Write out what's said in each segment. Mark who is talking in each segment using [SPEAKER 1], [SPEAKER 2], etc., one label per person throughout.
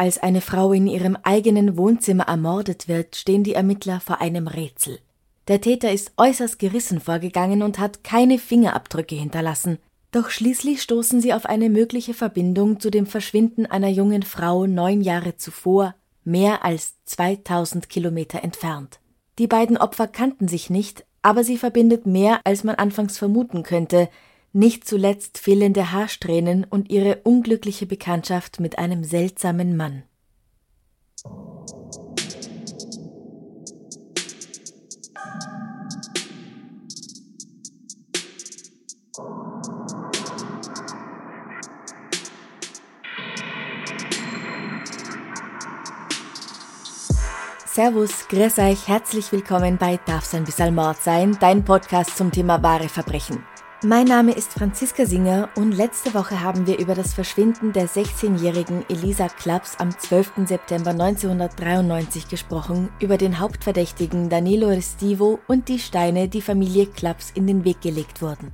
[SPEAKER 1] Als eine Frau in ihrem eigenen Wohnzimmer ermordet wird, stehen die Ermittler vor einem Rätsel. Der Täter ist äußerst gerissen vorgegangen und hat keine Fingerabdrücke hinterlassen. Doch schließlich stoßen sie auf eine mögliche Verbindung zu dem Verschwinden einer jungen Frau neun Jahre zuvor, mehr als 2000 Kilometer entfernt. Die beiden Opfer kannten sich nicht, aber sie verbindet mehr, als man anfangs vermuten könnte, nicht zuletzt fehlende Haarsträhnen und ihre unglückliche Bekanntschaft mit einem seltsamen Mann. Servus, grüß euch, herzlich willkommen bei Darf's ein bisschen Mord sein, dein Podcast zum Thema wahre Verbrechen. Mein Name ist Franziska Singer und letzte Woche haben wir über das Verschwinden der 16-jährigen Elisa Klaps am 12. September 1993 gesprochen, über den Hauptverdächtigen Danilo Restivo und die Steine, die Familie Klaps in den Weg gelegt wurden.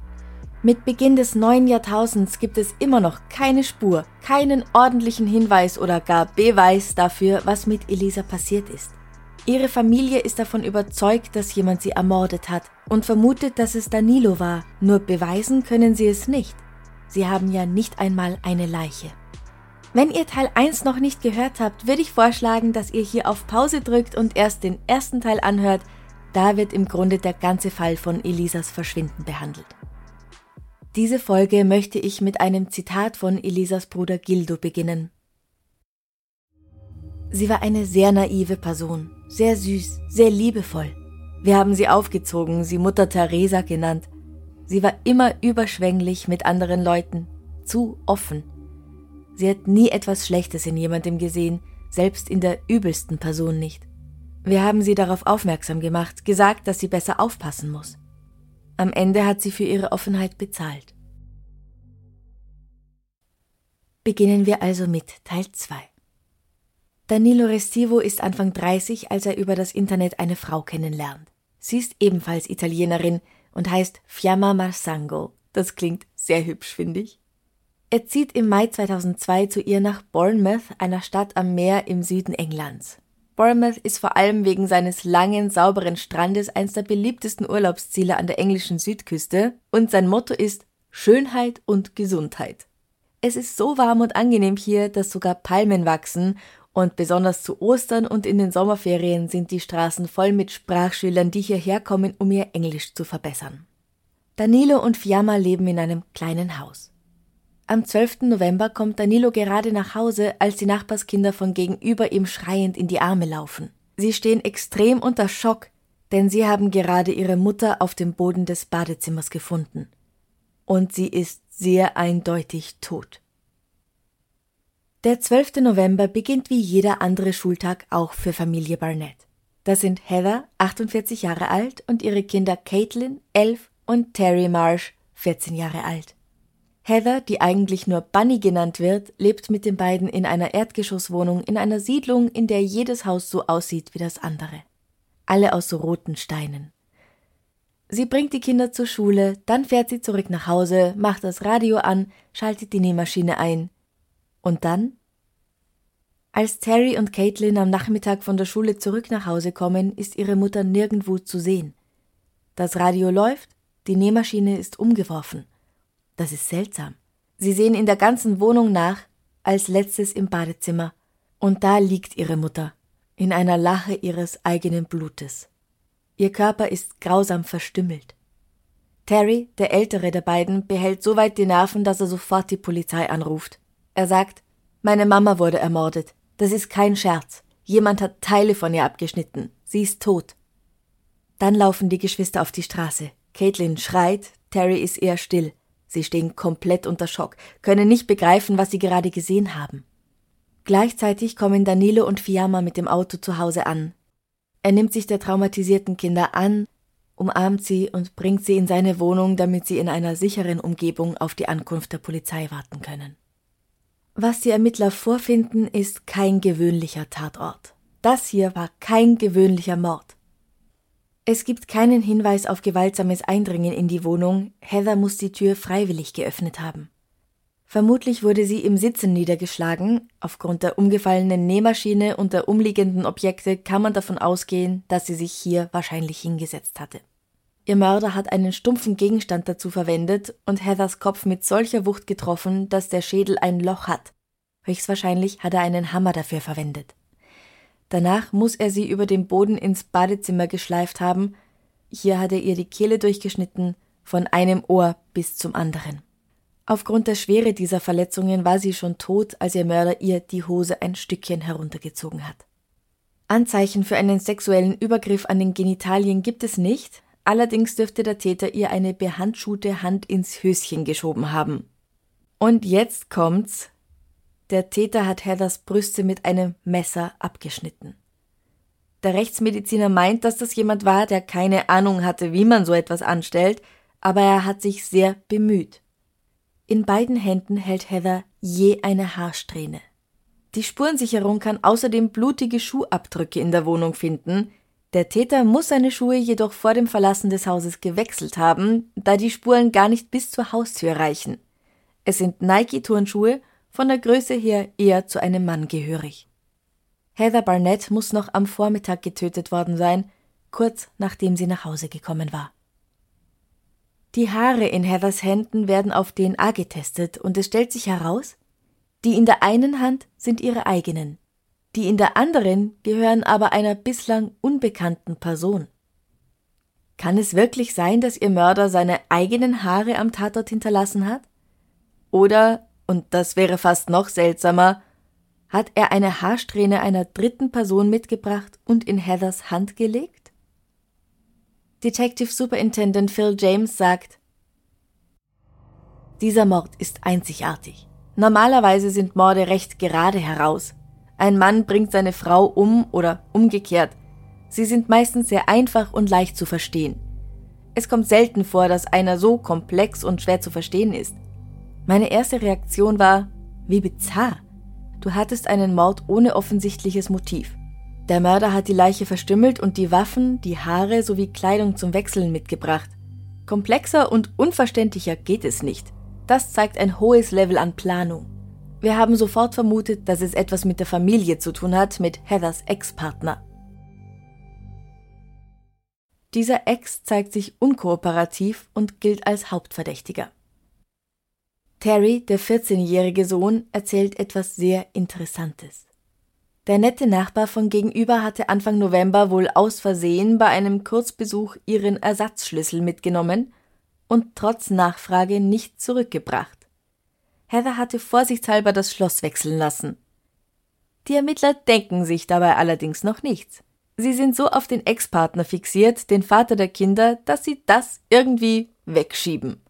[SPEAKER 1] Mit Beginn des neuen Jahrtausends gibt es immer noch keine Spur, keinen ordentlichen Hinweis oder gar Beweis dafür, was mit Elisa passiert ist. Ihre Familie ist davon überzeugt, dass jemand sie ermordet hat und vermutet, dass es Danilo war, nur beweisen können sie es nicht. Sie haben ja nicht einmal eine Leiche. Wenn ihr Teil 1 noch nicht gehört habt, würde ich vorschlagen, dass ihr hier auf Pause drückt und erst den ersten Teil anhört. Da wird im Grunde der ganze Fall von Elisas Verschwinden behandelt. Diese Folge möchte ich mit einem Zitat von Elisas Bruder Gildo beginnen. Sie war eine sehr naive Person, sehr süß, sehr liebevoll. Wir haben sie aufgezogen, sie Mutter Teresa genannt. Sie war immer überschwänglich mit anderen Leuten, zu offen. Sie hat nie etwas Schlechtes in jemandem gesehen, selbst in der übelsten Person nicht. Wir haben sie darauf aufmerksam gemacht, gesagt, dass sie besser aufpassen muss. Am Ende hat sie für ihre Offenheit bezahlt. Beginnen wir also mit Teil 2. Danilo Restivo ist Anfang 30, als er über das Internet eine Frau kennenlernt. Sie ist ebenfalls Italienerin und heißt Fiamma Marsango. Das klingt sehr hübsch, finde ich. Er zieht im Mai 2002 zu ihr nach Bournemouth, einer Stadt am Meer im Süden Englands. Bournemouth ist vor allem wegen seines langen, sauberen Strandes eines der beliebtesten Urlaubsziele an der englischen Südküste und sein Motto ist Schönheit und Gesundheit. Es ist so warm und angenehm hier, dass sogar Palmen wachsen und besonders zu Ostern und in den Sommerferien sind die Straßen voll mit Sprachschülern, die hierher kommen, um ihr Englisch zu verbessern. Danilo und Fiamma leben in einem kleinen Haus. Am 12. November kommt Danilo gerade nach Hause, als die Nachbarskinder von gegenüber ihm schreiend in die Arme laufen. Sie stehen extrem unter Schock, denn sie haben gerade ihre Mutter auf dem Boden des Badezimmers gefunden. Und sie ist sehr eindeutig tot. Der 12. November beginnt wie jeder andere Schultag auch für Familie Barnett. Das sind Heather, 48 Jahre alt, und ihre Kinder Caitlin, 11, und Terry Marsh, 14 Jahre alt. Heather, die eigentlich nur Bunny genannt wird, lebt mit den beiden in einer Erdgeschosswohnung in einer Siedlung, in der jedes Haus so aussieht wie das andere. Alle aus so roten Steinen. Sie bringt die Kinder zur Schule, dann fährt sie zurück nach Hause, macht das Radio an, schaltet die Nähmaschine ein, und dann? Als Terry und Caitlin am Nachmittag von der Schule zurück nach Hause kommen, ist ihre Mutter nirgendwo zu sehen. Das Radio läuft, die Nähmaschine ist umgeworfen. Das ist seltsam. Sie sehen in der ganzen Wohnung nach, als letztes im Badezimmer, und da liegt ihre Mutter, in einer Lache ihres eigenen Blutes. Ihr Körper ist grausam verstümmelt. Terry, der ältere der beiden, behält so weit die Nerven, dass er sofort die Polizei anruft. Er sagt, meine Mama wurde ermordet. Das ist kein Scherz. Jemand hat Teile von ihr abgeschnitten. Sie ist tot. Dann laufen die Geschwister auf die Straße. Caitlin schreit, Terry ist eher still. Sie stehen komplett unter Schock, können nicht begreifen, was sie gerade gesehen haben. Gleichzeitig kommen Danilo und Fiamma mit dem Auto zu Hause an. Er nimmt sich der traumatisierten Kinder an, umarmt sie und bringt sie in seine Wohnung, damit sie in einer sicheren Umgebung auf die Ankunft der Polizei warten können. Was die Ermittler vorfinden, ist kein gewöhnlicher Tatort. Das hier war kein gewöhnlicher Mord. Es gibt keinen Hinweis auf gewaltsames Eindringen in die Wohnung, Heather muss die Tür freiwillig geöffnet haben. Vermutlich wurde sie im Sitzen niedergeschlagen, aufgrund der umgefallenen Nähmaschine und der umliegenden Objekte kann man davon ausgehen, dass sie sich hier wahrscheinlich hingesetzt hatte. Ihr Mörder hat einen stumpfen Gegenstand dazu verwendet und Heathers Kopf mit solcher Wucht getroffen, dass der Schädel ein Loch hat. Höchstwahrscheinlich hat er einen Hammer dafür verwendet. Danach muss er sie über den Boden ins Badezimmer geschleift haben. Hier hat er ihr die Kehle durchgeschnitten, von einem Ohr bis zum anderen. Aufgrund der Schwere dieser Verletzungen war sie schon tot, als ihr Mörder ihr die Hose ein Stückchen heruntergezogen hat. Anzeichen für einen sexuellen Übergriff an den Genitalien gibt es nicht, allerdings dürfte der Täter ihr eine behandschuhte Hand ins Höschen geschoben haben. Und jetzt kommt's, der Täter hat Heathers Brüste mit einem Messer abgeschnitten. Der Rechtsmediziner meint, dass das jemand war, der keine Ahnung hatte, wie man so etwas anstellt, aber er hat sich sehr bemüht. In beiden Händen hält Heather je eine Haarsträhne. Die Spurensicherung kann außerdem blutige Schuhabdrücke in der Wohnung finden. Der Täter muss seine Schuhe jedoch vor dem Verlassen des Hauses gewechselt haben, da die Spuren gar nicht bis zur Haustür reichen. Es sind Nike-Turnschuhe von der Größe her eher zu einem Mann gehörig. Heather Barnett muss noch am Vormittag getötet worden sein, kurz nachdem sie nach Hause gekommen war. Die Haare in Heathers Händen werden auf DNA getestet und es stellt sich heraus, die in der einen Hand sind ihre eigenen, die in der anderen gehören aber einer bislang unbekannten Person. Kann es wirklich sein, dass ihr Mörder seine eigenen Haare am Tatort hinterlassen hat? Oder und das wäre fast noch seltsamer, hat er eine Haarsträhne einer dritten Person mitgebracht und in Heathers Hand gelegt? Detective Superintendent Phil James sagt, dieser Mord ist einzigartig. Normalerweise sind Morde recht gerade heraus. Ein Mann bringt seine Frau um oder umgekehrt. Sie sind meistens sehr einfach und leicht zu verstehen. Es kommt selten vor, dass einer so komplex und schwer zu verstehen ist. Meine erste Reaktion war, wie bizarr. Du hattest einen Mord ohne offensichtliches Motiv. Der Mörder hat die Leiche verstümmelt und die Waffen, die Haare sowie Kleidung zum Wechseln mitgebracht. Komplexer und unverständlicher geht es nicht. Das zeigt ein hohes Level an Planung. Wir haben sofort vermutet, dass es etwas mit der Familie zu tun hat, mit Heathers Ex-Partner. Dieser Ex zeigt sich unkooperativ und gilt als Hauptverdächtiger. Terry, der 14-jährige Sohn, erzählt etwas sehr Interessantes. Der nette Nachbar von gegenüber hatte Anfang November wohl aus Versehen bei einem Kurzbesuch ihren Ersatzschlüssel mitgenommen und trotz Nachfrage nicht zurückgebracht. Heather hatte vorsichtshalber das Schloss wechseln lassen. Die Ermittler denken sich dabei allerdings noch nichts. Sie sind so auf den Ex-Partner fixiert, den Vater der Kinder, dass sie das irgendwie wegschieben.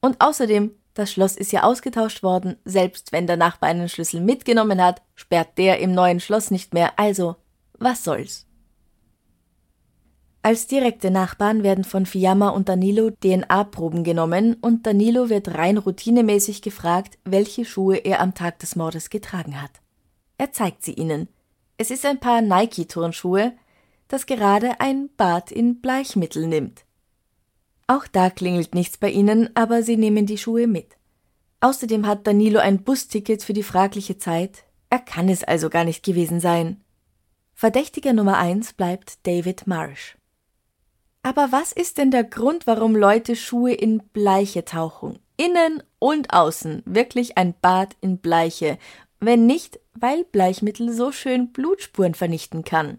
[SPEAKER 1] Und außerdem das Schloss ist ja ausgetauscht worden, selbst wenn der Nachbar einen Schlüssel mitgenommen hat, sperrt der im neuen Schloss nicht mehr, also was soll's. Als direkte Nachbarn werden von Fiamma und Danilo DNA-Proben genommen und Danilo wird rein routinemäßig gefragt, welche Schuhe er am Tag des Mordes getragen hat. Er zeigt sie ihnen. Es ist ein Paar Nike-Turnschuhe, das gerade ein Bad in Bleichmittel nimmt. Auch da klingelt nichts bei ihnen, aber sie nehmen die Schuhe mit. Außerdem hat Danilo ein Busticket für die fragliche Zeit. Er kann es also gar nicht gewesen sein. Verdächtiger Nummer eins bleibt David Marsh. Aber was ist denn der Grund, warum Leute Schuhe in Bleiche tauchen? Innen und außen. Wirklich ein Bad in Bleiche. Wenn nicht, weil Bleichmittel so schön Blutspuren vernichten kann.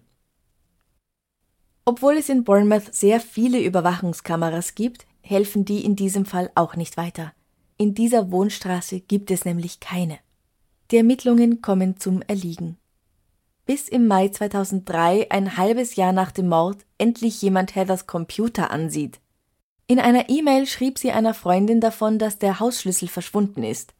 [SPEAKER 1] Obwohl es in Bournemouth sehr viele Überwachungskameras gibt, helfen die in diesem Fall auch nicht weiter. In dieser Wohnstraße gibt es nämlich keine. Die Ermittlungen kommen zum Erliegen. Bis im Mai 2003, ein halbes Jahr nach dem Mord, endlich jemand Heathers Computer ansieht. In einer E-Mail schrieb sie einer Freundin davon, dass der Hausschlüssel verschwunden ist.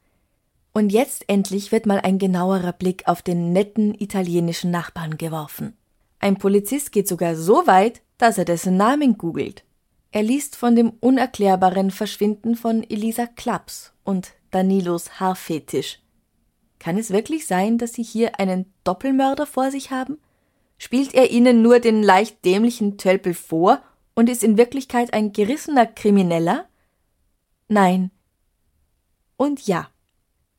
[SPEAKER 1] Und jetzt endlich wird mal ein genauerer Blick auf den netten italienischen Nachbarn geworfen. Ein Polizist geht sogar so weit, dass er dessen Namen googelt. Er liest von dem unerklärbaren Verschwinden von Elisa Klaps und Danilos Haarfetisch. Kann es wirklich sein, dass Sie hier einen Doppelmörder vor sich haben? Spielt er Ihnen nur den leicht dämlichen Tölpel vor und ist in Wirklichkeit ein gerissener Krimineller? Nein. Und ja.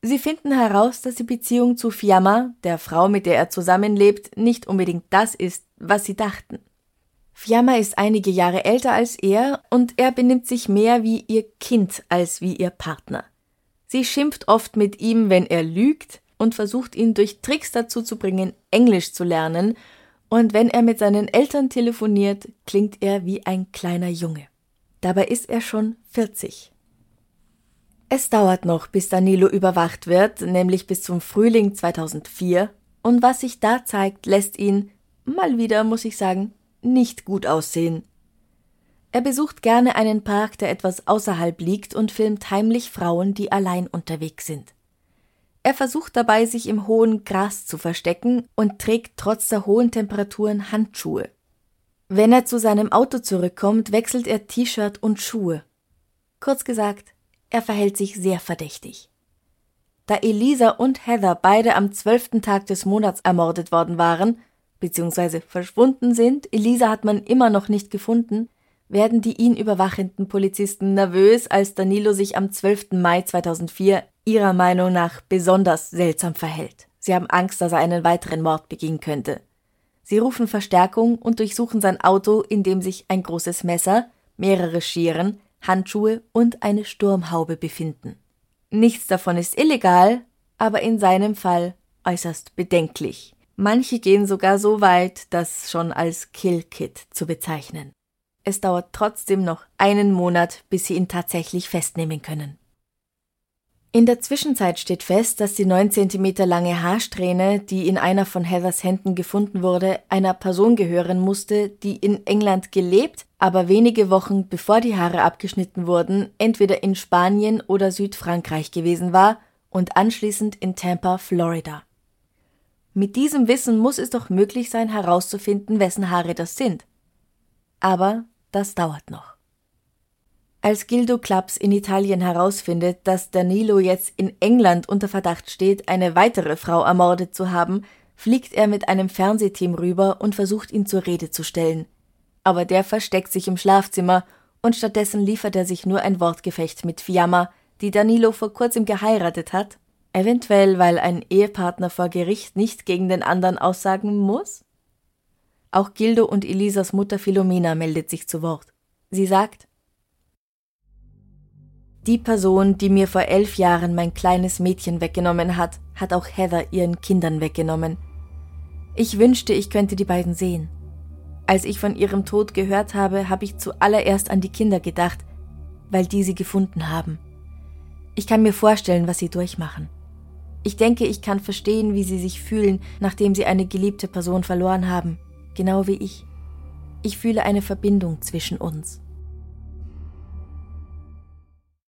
[SPEAKER 1] Sie finden heraus, dass die Beziehung zu Fiamma, der Frau, mit der er zusammenlebt, nicht unbedingt das ist, was sie dachten. Fiamma ist einige Jahre älter als er und er benimmt sich mehr wie ihr Kind als wie ihr Partner. Sie schimpft oft mit ihm, wenn er lügt und versucht ihn durch Tricks dazu zu bringen, Englisch zu lernen, und wenn er mit seinen Eltern telefoniert, klingt er wie ein kleiner Junge. Dabei ist er schon 40. Es dauert noch, bis Danilo überwacht wird, nämlich bis zum Frühling 2004, und was sich da zeigt, lässt ihn, mal wieder muss ich sagen, nicht gut aussehen. Er besucht gerne einen Park, der etwas außerhalb liegt, und filmt heimlich Frauen, die allein unterwegs sind. Er versucht dabei, sich im hohen Gras zu verstecken und trägt trotz der hohen Temperaturen Handschuhe. Wenn er zu seinem Auto zurückkommt, wechselt er T-Shirt und Schuhe. Kurz gesagt, er verhält sich sehr verdächtig. Da Elisa und Heather beide am zwölften Tag des Monats ermordet worden waren, beziehungsweise verschwunden sind, Elisa hat man immer noch nicht gefunden, werden die ihn überwachenden Polizisten nervös, als Danilo sich am 12. Mai 2004 ihrer Meinung nach besonders seltsam verhält. Sie haben Angst, dass er einen weiteren Mord begehen könnte. Sie rufen Verstärkung und durchsuchen sein Auto, in dem sich ein großes Messer, mehrere Scheren, Handschuhe und eine Sturmhaube befinden. Nichts davon ist illegal, aber in seinem Fall äußerst bedenklich. Manche gehen sogar so weit, das schon als Kill-Kit zu bezeichnen. Es dauert trotzdem noch einen Monat, bis sie ihn tatsächlich festnehmen können. In der Zwischenzeit steht fest, dass die 9 cm lange Haarsträhne, die in einer von Heathers Händen gefunden wurde, einer Person gehören musste, die in England gelebt, aber wenige Wochen bevor die Haare abgeschnitten wurden, entweder in Spanien oder Südfrankreich gewesen war und anschließend in Tampa, Florida. Mit diesem Wissen muss es doch möglich sein, herauszufinden, wessen Haare das sind. Aber das dauert noch. Als Gildo Klaps in Italien herausfindet, dass Danilo jetzt in England unter Verdacht steht, eine weitere Frau ermordet zu haben, fliegt er mit einem Fernsehteam rüber und versucht ihn zur Rede zu stellen. Aber der versteckt sich im Schlafzimmer und stattdessen liefert er sich nur ein Wortgefecht mit Fiamma, die Danilo vor kurzem geheiratet hat, eventuell weil ein Ehepartner vor Gericht nicht gegen den anderen aussagen muss? Auch Gildo und Elisas Mutter Philomena meldet sich zu Wort. Sie sagt, die Person, die mir vor elf Jahren mein kleines Mädchen weggenommen hat, hat auch Heather ihren Kindern weggenommen. Ich wünschte, ich könnte die beiden sehen. Als ich von ihrem Tod gehört habe, habe ich zuallererst an die Kinder gedacht, weil die sie gefunden haben. Ich kann mir vorstellen, was sie durchmachen. Ich denke, ich kann verstehen, wie sie sich fühlen, nachdem sie eine geliebte Person verloren haben genau wie ich. Ich fühle eine Verbindung zwischen uns.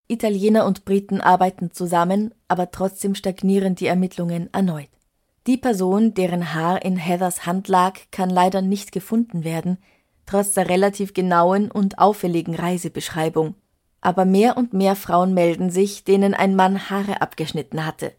[SPEAKER 1] Italiener und Briten arbeiten zusammen, aber trotzdem stagnieren die Ermittlungen erneut. Die Person, deren Haar in Heathers Hand lag, kann leider nicht gefunden werden, trotz der relativ genauen und auffälligen Reisebeschreibung. Aber mehr und mehr Frauen melden sich, denen ein Mann Haare abgeschnitten hatte.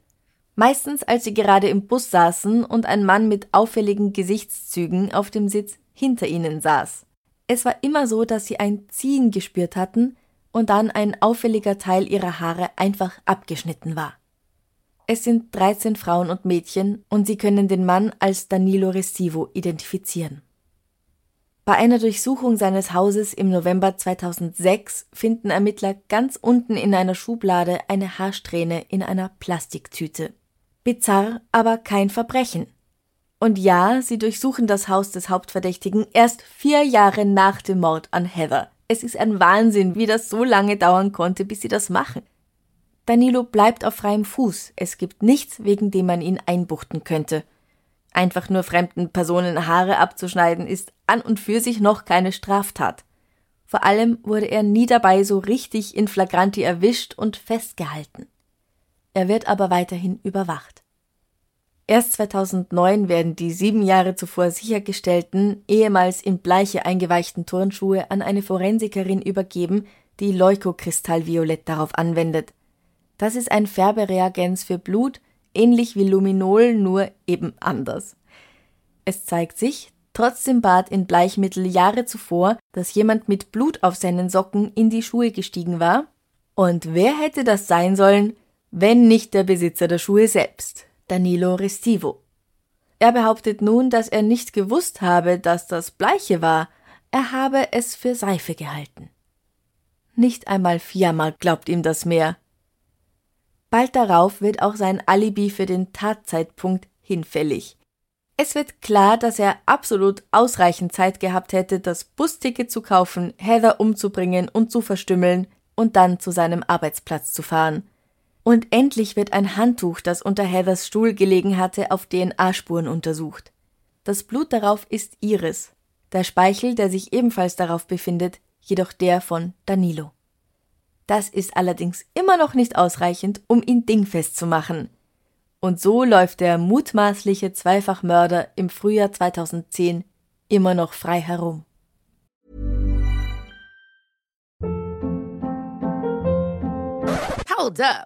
[SPEAKER 1] Meistens, als sie gerade im Bus saßen und ein Mann mit auffälligen Gesichtszügen auf dem Sitz hinter ihnen saß. Es war immer so, dass sie ein Ziehen gespürt hatten und dann ein auffälliger Teil ihrer Haare einfach abgeschnitten war. Es sind 13 Frauen und Mädchen und sie können den Mann als Danilo Restivo identifizieren. Bei einer Durchsuchung seines Hauses im November 2006 finden Ermittler ganz unten in einer Schublade eine Haarsträhne in einer Plastiktüte. Bizarr, aber kein Verbrechen. Und ja, sie durchsuchen das Haus des Hauptverdächtigen erst vier Jahre nach dem Mord an Heather. Es ist ein Wahnsinn, wie das so lange dauern konnte, bis sie das machen. Danilo bleibt auf freiem Fuß. Es gibt nichts, wegen dem man ihn einbuchten könnte. Einfach nur fremden Personen Haare abzuschneiden ist an und für sich noch keine Straftat. Vor allem wurde er nie dabei so richtig in flagranti erwischt und festgehalten. Er wird aber weiterhin überwacht. Erst 2009 werden die sieben Jahre zuvor sichergestellten, ehemals in Bleiche eingeweichten Turnschuhe an eine Forensikerin übergeben, die Leukokristallviolett darauf anwendet. Das ist ein Färbereagenz für Blut, ähnlich wie Luminol, nur eben anders. Es zeigt sich, trotz dem Bad in Bleichmittel Jahre zuvor, dass jemand mit Blut auf seinen Socken in die Schuhe gestiegen war. Und wer hätte das sein sollen, wenn nicht der Besitzer der Schuhe selbst, Danilo Restivo. Er behauptet nun, dass er nicht gewusst habe, dass das Bleiche war, er habe es für Seife gehalten. Nicht einmal Fiamma glaubt ihm das mehr. Bald darauf wird auch sein Alibi für den Tatzeitpunkt hinfällig. Es wird klar, dass er absolut ausreichend Zeit gehabt hätte, das Busticket zu kaufen, Heather umzubringen und zu verstümmeln und dann zu seinem Arbeitsplatz zu fahren. Und endlich wird ein Handtuch, das unter Heathers Stuhl gelegen hatte, auf DNA-Spuren untersucht. Das Blut darauf ist ihres, der Speichel, der sich ebenfalls darauf befindet, jedoch der von Danilo. Das ist allerdings immer noch nicht ausreichend, um ihn dingfest zu machen. Und so läuft der mutmaßliche Zweifachmörder im Frühjahr 2010 immer noch frei herum.
[SPEAKER 2] Hold up.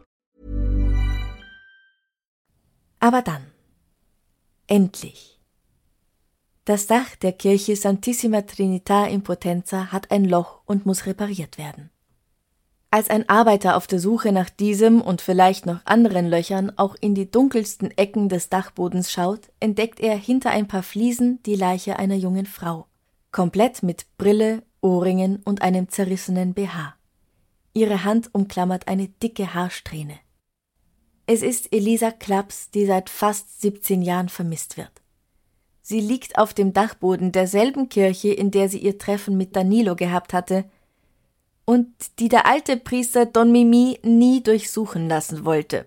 [SPEAKER 1] Aber dann. Endlich. Das Dach der Kirche Santissima Trinita in Potenza hat ein Loch und muss repariert werden. Als ein Arbeiter auf der Suche nach diesem und vielleicht noch anderen Löchern auch in die dunkelsten Ecken des Dachbodens schaut, entdeckt er hinter ein paar Fliesen die Leiche einer jungen Frau, komplett mit Brille, Ohrringen und einem zerrissenen BH. Ihre Hand umklammert eine dicke Haarsträhne. Es ist Elisa Klaps, die seit fast 17 Jahren vermisst wird. Sie liegt auf dem Dachboden derselben Kirche, in der sie ihr Treffen mit Danilo gehabt hatte und die der alte Priester Don Mimi nie durchsuchen lassen wollte.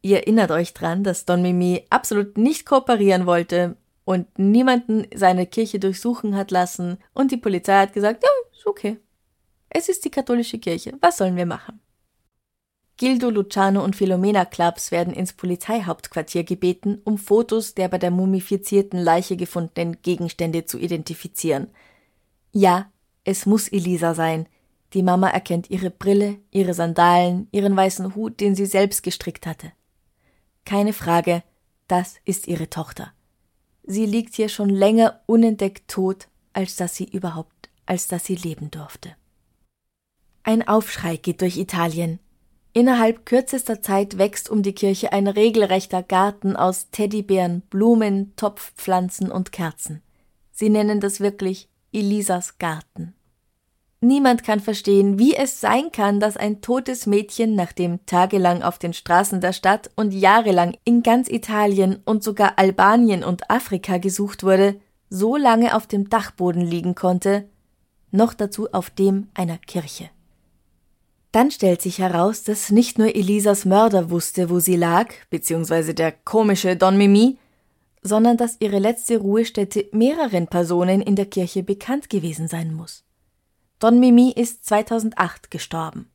[SPEAKER 1] Ihr erinnert euch dran, dass Don Mimi absolut nicht kooperieren wollte und niemanden seine Kirche durchsuchen hat lassen und die Polizei hat gesagt, ja, ist okay. Es ist die katholische Kirche, was sollen wir machen? Gildo Luciano und Philomena Clubs werden ins Polizeihauptquartier gebeten, um Fotos der bei der mumifizierten Leiche gefundenen Gegenstände zu identifizieren. Ja, es muss Elisa sein. Die Mama erkennt ihre Brille, ihre Sandalen, ihren weißen Hut, den sie selbst gestrickt hatte. Keine Frage, das ist ihre Tochter. Sie liegt hier schon länger unentdeckt tot, als dass sie überhaupt, als dass sie leben durfte. Ein Aufschrei geht durch Italien. Innerhalb kürzester Zeit wächst um die Kirche ein regelrechter Garten aus Teddybären, Blumen, Topfpflanzen und Kerzen. Sie nennen das wirklich Elisas Garten. Niemand kann verstehen, wie es sein kann, dass ein totes Mädchen, nachdem tagelang auf den Straßen der Stadt und jahrelang in ganz Italien und sogar Albanien und Afrika gesucht wurde, so lange auf dem Dachboden liegen konnte, noch dazu auf dem einer Kirche. Dann stellt sich heraus, dass nicht nur Elisas Mörder wusste, wo sie lag, beziehungsweise der komische Don Mimi, sondern dass ihre letzte Ruhestätte mehreren Personen in der Kirche bekannt gewesen sein muss. Don Mimi ist 2008 gestorben.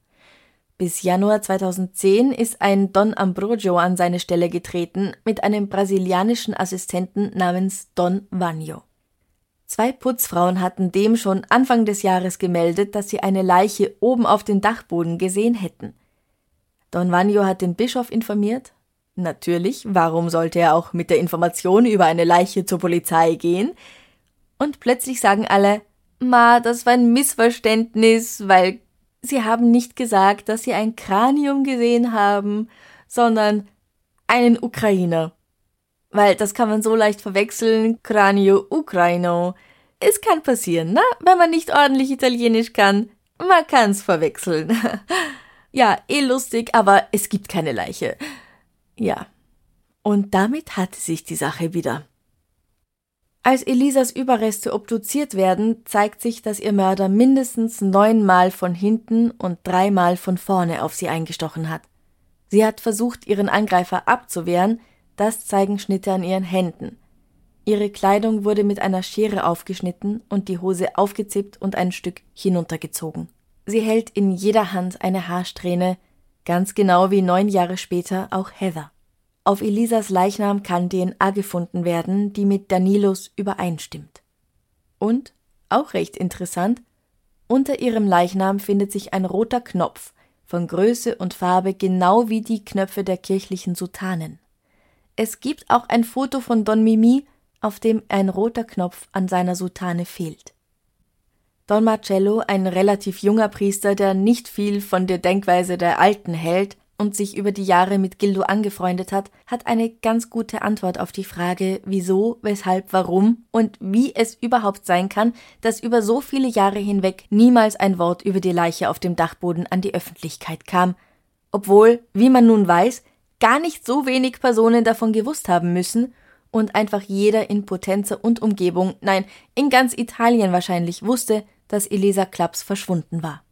[SPEAKER 1] Bis Januar 2010 ist ein Don Ambrogio an seine Stelle getreten mit einem brasilianischen Assistenten namens Don Vanyo. Zwei Putzfrauen hatten dem schon Anfang des Jahres gemeldet, dass sie eine Leiche oben auf dem Dachboden gesehen hätten. Don Vanio hat den Bischof informiert. Natürlich, warum sollte er auch mit der Information über eine Leiche zur Polizei gehen? Und plötzlich sagen alle, Ma, das war ein Missverständnis, weil sie haben nicht gesagt, dass sie ein Kranium gesehen haben, sondern einen Ukrainer. Weil das kann man so leicht verwechseln, Kranio Ukraino. Es kann passieren, ne? Wenn man nicht ordentlich Italienisch kann. Man kann's verwechseln. Ja, eh lustig, aber es gibt keine Leiche. Ja. Und damit hatte sich die Sache wieder. Als Elisas Überreste obduziert werden, zeigt sich, dass ihr Mörder mindestens neunmal von hinten und dreimal von vorne auf sie eingestochen hat. Sie hat versucht, ihren Angreifer abzuwehren, das zeigen Schnitte an ihren Händen. Ihre Kleidung wurde mit einer Schere aufgeschnitten und die Hose aufgezippt und ein Stück hinuntergezogen. Sie hält in jeder Hand eine Haarsträhne, ganz genau wie neun Jahre später auch Heather. Auf Elisas Leichnam kann DNA gefunden werden, die mit Danilos übereinstimmt. Und, auch recht interessant, unter ihrem Leichnam findet sich ein roter Knopf, von Größe und Farbe genau wie die Knöpfe der kirchlichen Sutanen. Es gibt auch ein Foto von Don Mimi, auf dem ein roter Knopf an seiner Sutane fehlt. Don Marcello, ein relativ junger Priester, der nicht viel von der Denkweise der Alten hält und sich über die Jahre mit Gildo angefreundet hat, hat eine ganz gute Antwort auf die Frage, wieso, weshalb, warum und wie es überhaupt sein kann, dass über so viele Jahre hinweg niemals ein Wort über die Leiche auf dem Dachboden an die Öffentlichkeit kam, obwohl, wie man nun weiß, gar nicht so wenig Personen davon gewusst haben müssen und einfach jeder in Potenza und Umgebung, nein, in ganz Italien wahrscheinlich wusste, dass Elisa Klaps verschwunden war.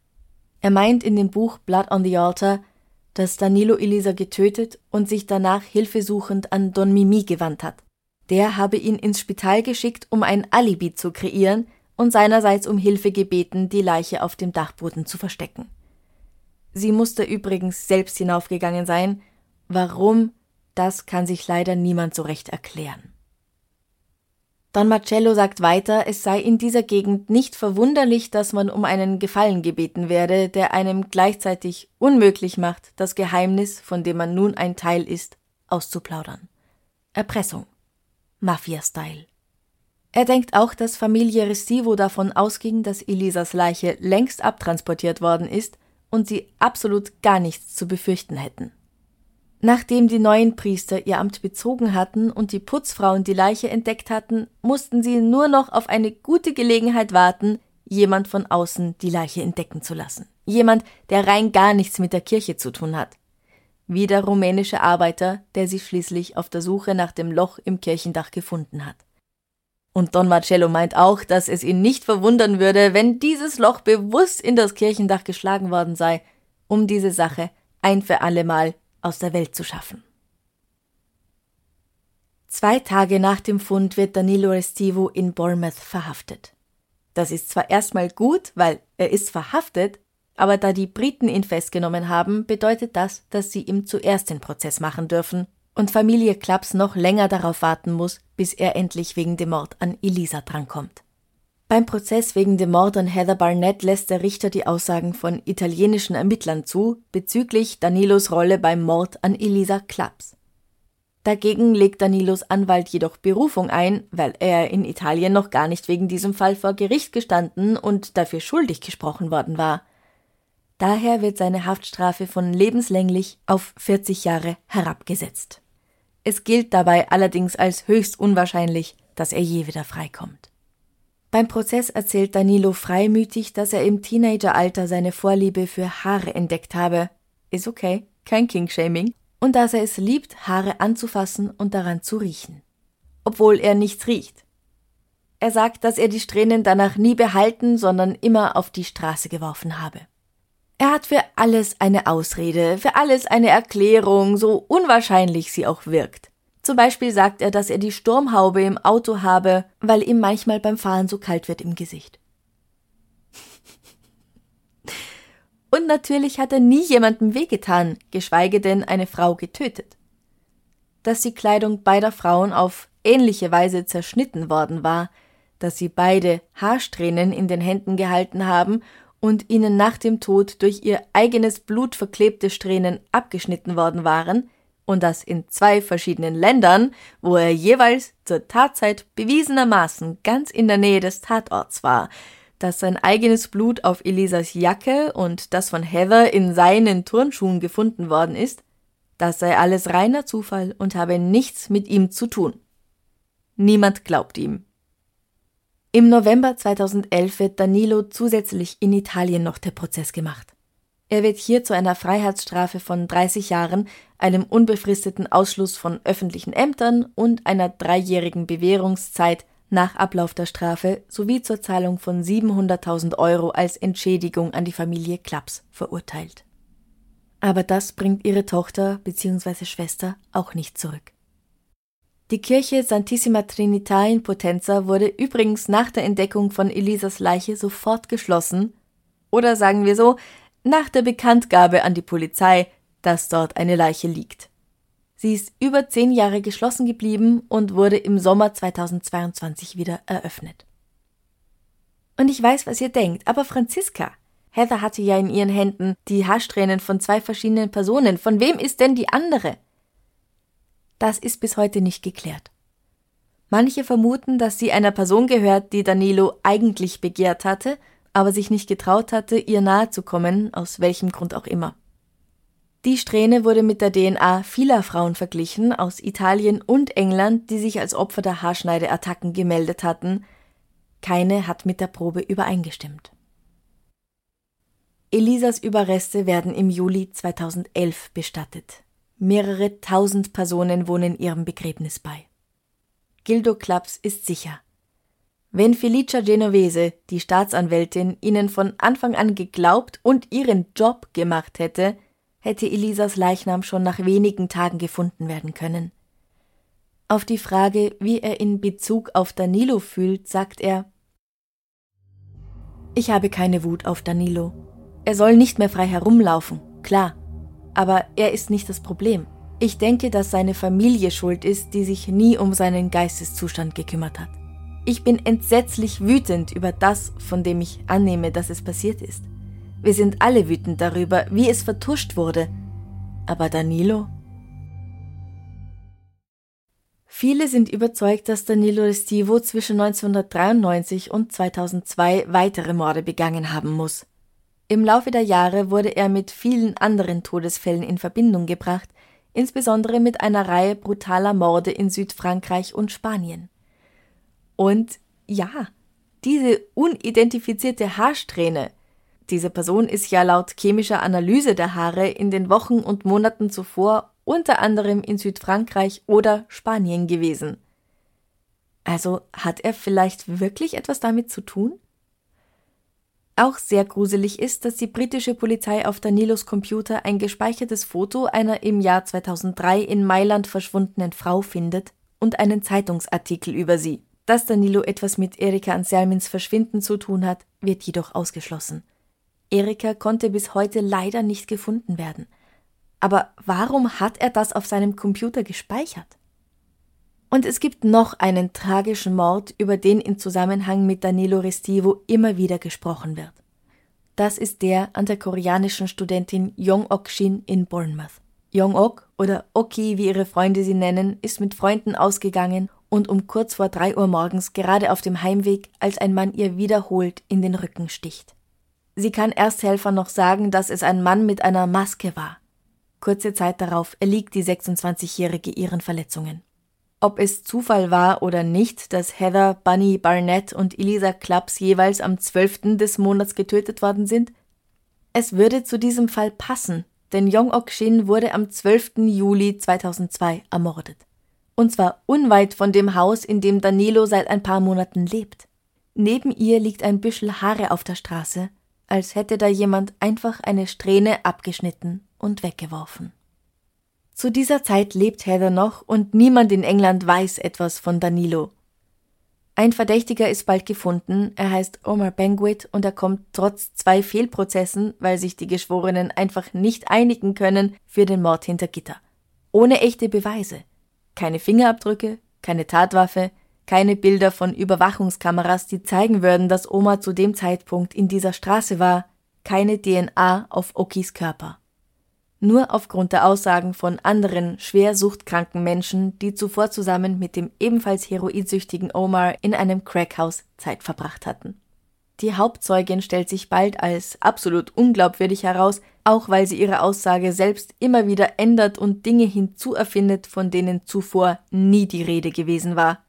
[SPEAKER 1] Er meint in dem Buch Blood on the Altar, dass Danilo Elisa getötet und sich danach hilfesuchend an Don Mimi gewandt hat. Der habe ihn ins Spital geschickt, um ein Alibi zu kreieren und seinerseits um Hilfe gebeten, die Leiche auf dem Dachboden zu verstecken. Sie musste übrigens selbst hinaufgegangen sein. Warum, das kann sich leider niemand so recht erklären. Don Marcello sagt weiter, es sei in dieser Gegend nicht verwunderlich, dass man um einen Gefallen gebeten werde, der einem gleichzeitig unmöglich macht, das Geheimnis, von dem man nun ein Teil ist, auszuplaudern. Erpressung. Mafia-Style. Er denkt auch, dass Familie Restivo davon ausging, dass Elisas Leiche längst abtransportiert worden ist und sie absolut gar nichts zu befürchten hätten. Nachdem die neuen Priester ihr Amt bezogen hatten und die Putzfrauen die Leiche entdeckt hatten, mussten sie nur noch auf eine gute Gelegenheit warten, jemand von außen die Leiche entdecken zu lassen. Jemand, der rein gar nichts mit der Kirche zu tun hat. Wie der rumänische Arbeiter, der sie schließlich auf der Suche nach dem Loch im Kirchendach gefunden hat. Und Don Marcello meint auch, dass es ihn nicht verwundern würde, wenn dieses Loch bewusst in das Kirchendach geschlagen worden sei, um diese Sache ein für allemal aus der Welt zu schaffen. Zwei Tage nach dem Fund wird Danilo Restivo in Bournemouth verhaftet. Das ist zwar erstmal gut, weil er ist verhaftet, aber da die Briten ihn festgenommen haben, bedeutet das, dass sie ihm zuerst den Prozess machen dürfen und Familie Klaps noch länger darauf warten muss, bis er endlich wegen dem Mord an Elisa drankommt. Beim Prozess wegen dem Mord an Heather Barnett lässt der Richter die Aussagen von italienischen Ermittlern zu bezüglich Danilos Rolle beim Mord an Elisa Klaps. Dagegen legt Danilos Anwalt jedoch Berufung ein, weil er in Italien noch gar nicht wegen diesem Fall vor Gericht gestanden und dafür schuldig gesprochen worden war. Daher wird seine Haftstrafe von lebenslänglich auf 40 Jahre herabgesetzt. Es gilt dabei allerdings als höchst unwahrscheinlich, dass er je wieder freikommt. Beim Prozess erzählt Danilo freimütig, dass er im Teenageralter seine Vorliebe für Haare entdeckt habe. Ist okay, kein Kingshaming. Und dass er es liebt, Haare anzufassen und daran zu riechen. Obwohl er nichts riecht. Er sagt, dass er die Strähnen danach nie behalten, sondern immer auf die Straße geworfen habe. Er hat für alles eine Ausrede, für alles eine Erklärung, so unwahrscheinlich sie auch wirkt. Zum Beispiel sagt er, dass er die Sturmhaube im Auto habe, weil ihm manchmal beim Fahren so kalt wird im Gesicht. Und natürlich hat er nie jemandem wehgetan, geschweige denn eine Frau getötet. Dass die Kleidung beider Frauen auf ähnliche Weise zerschnitten worden war, dass sie beide Haarsträhnen in den Händen gehalten haben und ihnen nach dem Tod durch ihr eigenes Blut verklebte Strähnen abgeschnitten worden waren, und das in zwei verschiedenen Ländern, wo er jeweils zur Tatzeit bewiesenermaßen ganz in der Nähe des Tatorts war, dass sein eigenes Blut auf Elisas Jacke und das von Heather in seinen Turnschuhen gefunden worden ist, das sei alles reiner Zufall und habe nichts mit ihm zu tun. Niemand glaubt ihm. Im November 2011 wird Danilo zusätzlich in Italien noch der Prozess gemacht. Er wird hier zu einer Freiheitsstrafe von 30 Jahren, einem unbefristeten Ausschluss von öffentlichen Ämtern und einer dreijährigen Bewährungszeit nach Ablauf der Strafe sowie zur Zahlung von 700.000 Euro als Entschädigung an die Familie Klaps verurteilt. Aber das bringt ihre Tochter bzw. Schwester auch nicht zurück. Die Kirche Santissima Trinita in Potenza wurde übrigens nach der Entdeckung von Elisas Leiche sofort geschlossen, oder sagen wir so, nach der Bekanntgabe an die Polizei, dass dort eine Leiche liegt. Sie ist über zehn Jahre geschlossen geblieben und wurde im Sommer 2022 wieder eröffnet. Und ich weiß, was ihr denkt, aber Franziska, Heather hatte ja in ihren Händen die Haarsträhnen von zwei verschiedenen Personen. Von wem ist denn die andere? Das ist bis heute nicht geklärt. Manche vermuten, dass sie einer Person gehört, die Danilo eigentlich begehrt hatte, aber sich nicht getraut hatte, ihr nahe zu kommen, aus welchem Grund auch immer. Die Strähne wurde mit der DNA vieler Frauen verglichen aus Italien und England, die sich als Opfer der Haarschneideattacken gemeldet hatten. Keine hat mit der Probe übereingestimmt. Elisas Überreste werden im Juli 2011 bestattet. Mehrere tausend Personen wohnen ihrem Begräbnis bei. Gildo Klaps ist sicher. Wenn Felicia Genovese, die Staatsanwältin, ihnen von Anfang an geglaubt und ihren Job gemacht hätte, hätte Elisas Leichnam schon nach wenigen Tagen gefunden werden können. Auf die Frage, wie er in Bezug auf Danilo fühlt, sagt er Ich habe keine Wut auf Danilo. Er soll nicht mehr frei herumlaufen, klar. Aber er ist nicht das Problem. Ich denke, dass seine Familie schuld ist, die sich nie um seinen Geisteszustand gekümmert hat. Ich bin entsetzlich wütend über das, von dem ich annehme, dass es passiert ist. Wir sind alle wütend darüber, wie es vertuscht wurde. Aber Danilo? Viele sind überzeugt, dass Danilo Restivo zwischen 1993 und 2002 weitere Morde begangen haben muss. Im Laufe der Jahre wurde er mit vielen anderen Todesfällen in Verbindung gebracht, insbesondere mit einer Reihe brutaler Morde in Südfrankreich und Spanien. Und ja, diese unidentifizierte Haarsträhne, diese Person ist ja laut chemischer Analyse der Haare in den Wochen und Monaten zuvor unter anderem in Südfrankreich oder Spanien gewesen. Also hat er vielleicht wirklich etwas damit zu tun? Auch sehr gruselig ist, dass die britische Polizei auf Danilos Computer ein gespeichertes Foto einer im Jahr 2003 in Mailand verschwundenen Frau findet und einen Zeitungsartikel über sie. Dass Danilo etwas mit Erika Anselmins Verschwinden zu tun hat, wird jedoch ausgeschlossen. Erika konnte bis heute leider nicht gefunden werden. Aber warum hat er das auf seinem Computer gespeichert? Und es gibt noch einen tragischen Mord, über den in Zusammenhang mit Danilo Restivo immer wieder gesprochen wird. Das ist der an der koreanischen Studentin Yong-ok Shin in Bournemouth. Yong-ok oder Oki, wie ihre Freunde sie nennen, ist mit Freunden ausgegangen und um kurz vor drei Uhr morgens gerade auf dem Heimweg, als ein Mann ihr wiederholt in den Rücken sticht. Sie kann Ersthelfer noch sagen, dass es ein Mann mit einer Maske war. Kurze Zeit darauf erliegt die 26-Jährige ihren Verletzungen. Ob es Zufall war oder nicht, dass Heather, Bunny Barnett und Elisa Claps jeweils am 12. des Monats getötet worden sind? Es würde zu diesem Fall passen, denn Yong-ok Shin wurde am 12. Juli 2002 ermordet. Und zwar unweit von dem Haus, in dem Danilo seit ein paar Monaten lebt. Neben ihr liegt ein Büschel Haare auf der Straße, als hätte da jemand einfach eine Strähne abgeschnitten und weggeworfen. Zu dieser Zeit lebt Heather noch und niemand in England weiß etwas von Danilo. Ein Verdächtiger ist bald gefunden, er heißt Omar Benguit und er kommt trotz zwei Fehlprozessen, weil sich die Geschworenen einfach nicht einigen können, für den Mord hinter Gitter. Ohne echte Beweise. Keine Fingerabdrücke, keine Tatwaffe, keine Bilder von Überwachungskameras, die zeigen würden, dass Omar zu dem Zeitpunkt in dieser Straße war, keine DNA auf Okis Körper. Nur aufgrund der Aussagen von anderen schwer suchtkranken Menschen, die zuvor zusammen mit dem ebenfalls heroinsüchtigen Omar in einem Crackhaus Zeit verbracht hatten. Die Hauptzeugin stellt sich bald als absolut unglaubwürdig heraus, auch weil sie ihre Aussage selbst immer wieder ändert und Dinge hinzuerfindet, von denen zuvor nie die Rede gewesen war.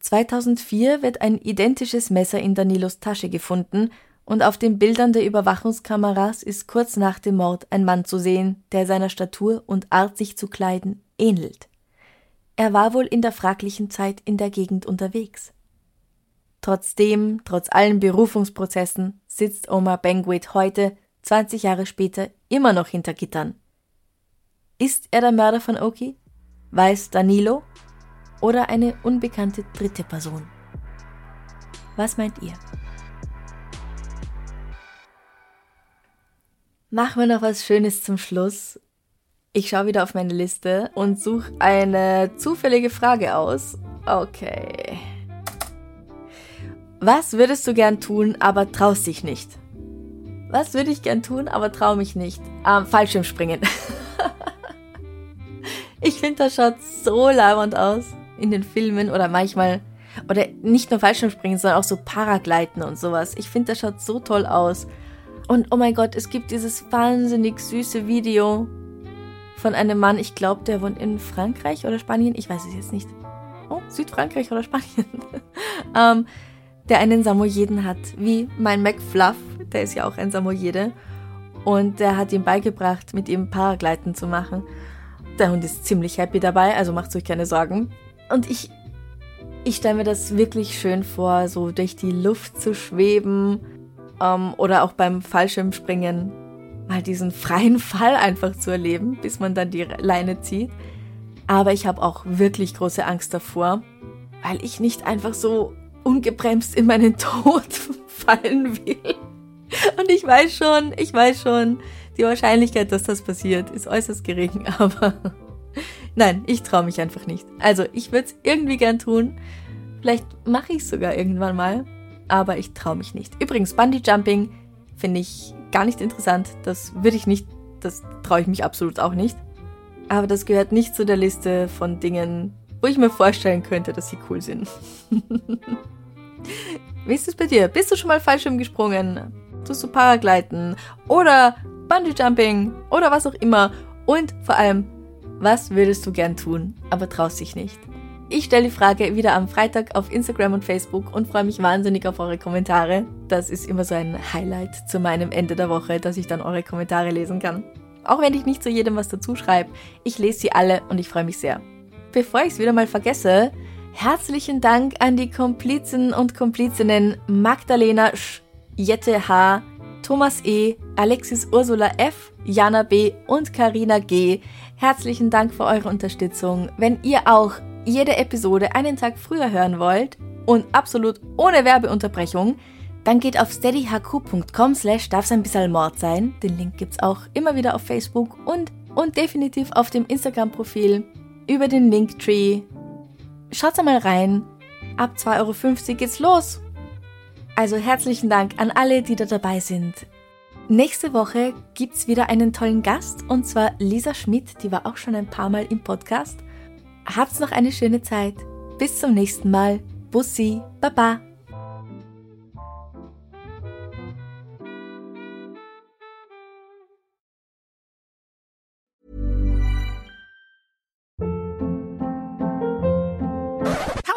[SPEAKER 1] 2004 wird ein identisches Messer in Danilos Tasche gefunden und auf den Bildern der Überwachungskameras ist kurz nach dem Mord ein Mann zu sehen, der seiner Statur und Art sich zu kleiden ähnelt. Er war wohl in der fraglichen Zeit in der Gegend unterwegs. Trotzdem, trotz allen Berufungsprozessen, sitzt Omar Benguit heute, 20 Jahre später, immer noch hinter Gittern. Ist er der Mörder von Oki? Weiß Danilo? Oder eine unbekannte dritte Person? Was meint ihr? Machen wir noch was Schönes zum Schluss. Ich schaue wieder auf meine Liste und suche eine zufällige Frage aus. Okay. Was würdest du gern tun, aber traust dich nicht? Was würde ich gern tun, aber trau mich nicht? Ähm, Fallschirmspringen. ich finde, das schaut so lauernd aus in den Filmen oder manchmal. Oder nicht nur Fallschirmspringen, sondern auch so Paragleiten und sowas. Ich finde, das schaut so toll aus. Und oh mein Gott, es gibt dieses wahnsinnig süße Video von einem Mann, ich glaube, der wohnt in Frankreich oder Spanien, ich weiß es jetzt nicht. Oh, Südfrankreich oder Spanien. ähm, der einen Samoyeden hat, wie mein McFluff, der ist ja auch ein Samoyede. Und der hat ihm beigebracht, mit ihm Paragleiten zu machen. Der Hund ist ziemlich happy dabei, also macht euch keine Sorgen. Und ich, ich stelle mir das wirklich schön vor, so durch die Luft zu schweben ähm, oder auch beim Fallschirmspringen mal diesen freien Fall einfach zu erleben, bis man dann die Leine zieht. Aber ich habe auch wirklich große Angst davor, weil ich nicht einfach so ungebremst in meinen Tod fallen will. Und ich weiß schon, ich weiß schon, die Wahrscheinlichkeit, dass das passiert, ist äußerst gering, aber nein, ich traue mich einfach nicht. Also, ich würde es irgendwie gern tun. Vielleicht mache ich es sogar irgendwann mal, aber ich traue mich nicht. Übrigens, Bungee Jumping finde ich gar nicht interessant. Das würde ich nicht, das traue ich mich absolut auch nicht. Aber das gehört nicht zu der Liste von Dingen, wo ich mir vorstellen könnte, dass sie cool sind. Wie ist es bei dir? Bist du schon mal Fallschirm gesprungen? Tust du Paragleiten? Oder Bungee Jumping? Oder was auch immer? Und vor allem, was würdest du gern tun, aber traust dich nicht? Ich stelle die Frage wieder am Freitag auf Instagram und Facebook und freue mich wahnsinnig auf eure Kommentare. Das ist immer so ein Highlight zu meinem Ende der Woche, dass ich dann eure Kommentare lesen kann. Auch wenn ich nicht zu jedem was dazu schreibe, ich lese sie alle und ich freue mich sehr. Bevor ich es wieder mal vergesse, herzlichen Dank an die Komplizen und Komplizinnen Magdalena Sch, Jette H., Thomas E., Alexis Ursula F., Jana B. und Karina G. Herzlichen Dank für eure Unterstützung. Wenn ihr auch jede Episode einen Tag früher hören wollt und absolut ohne Werbeunterbrechung, dann geht auf steadyhq.com slash darf's ein bisschen Mord sein. Den Link gibt's auch immer wieder auf Facebook und, und definitiv auf dem Instagram-Profil über den Linktree. Schaut mal rein. Ab 2,50 Euro geht's los. Also herzlichen Dank an alle, die da dabei sind. Nächste Woche gibt's wieder einen tollen Gast und zwar Lisa Schmidt, die war auch schon ein paar Mal im Podcast. Habt's noch eine schöne Zeit. Bis zum nächsten Mal. Bussi, Baba.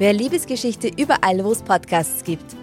[SPEAKER 1] Wer Liebesgeschichte überall, wo es Podcasts gibt.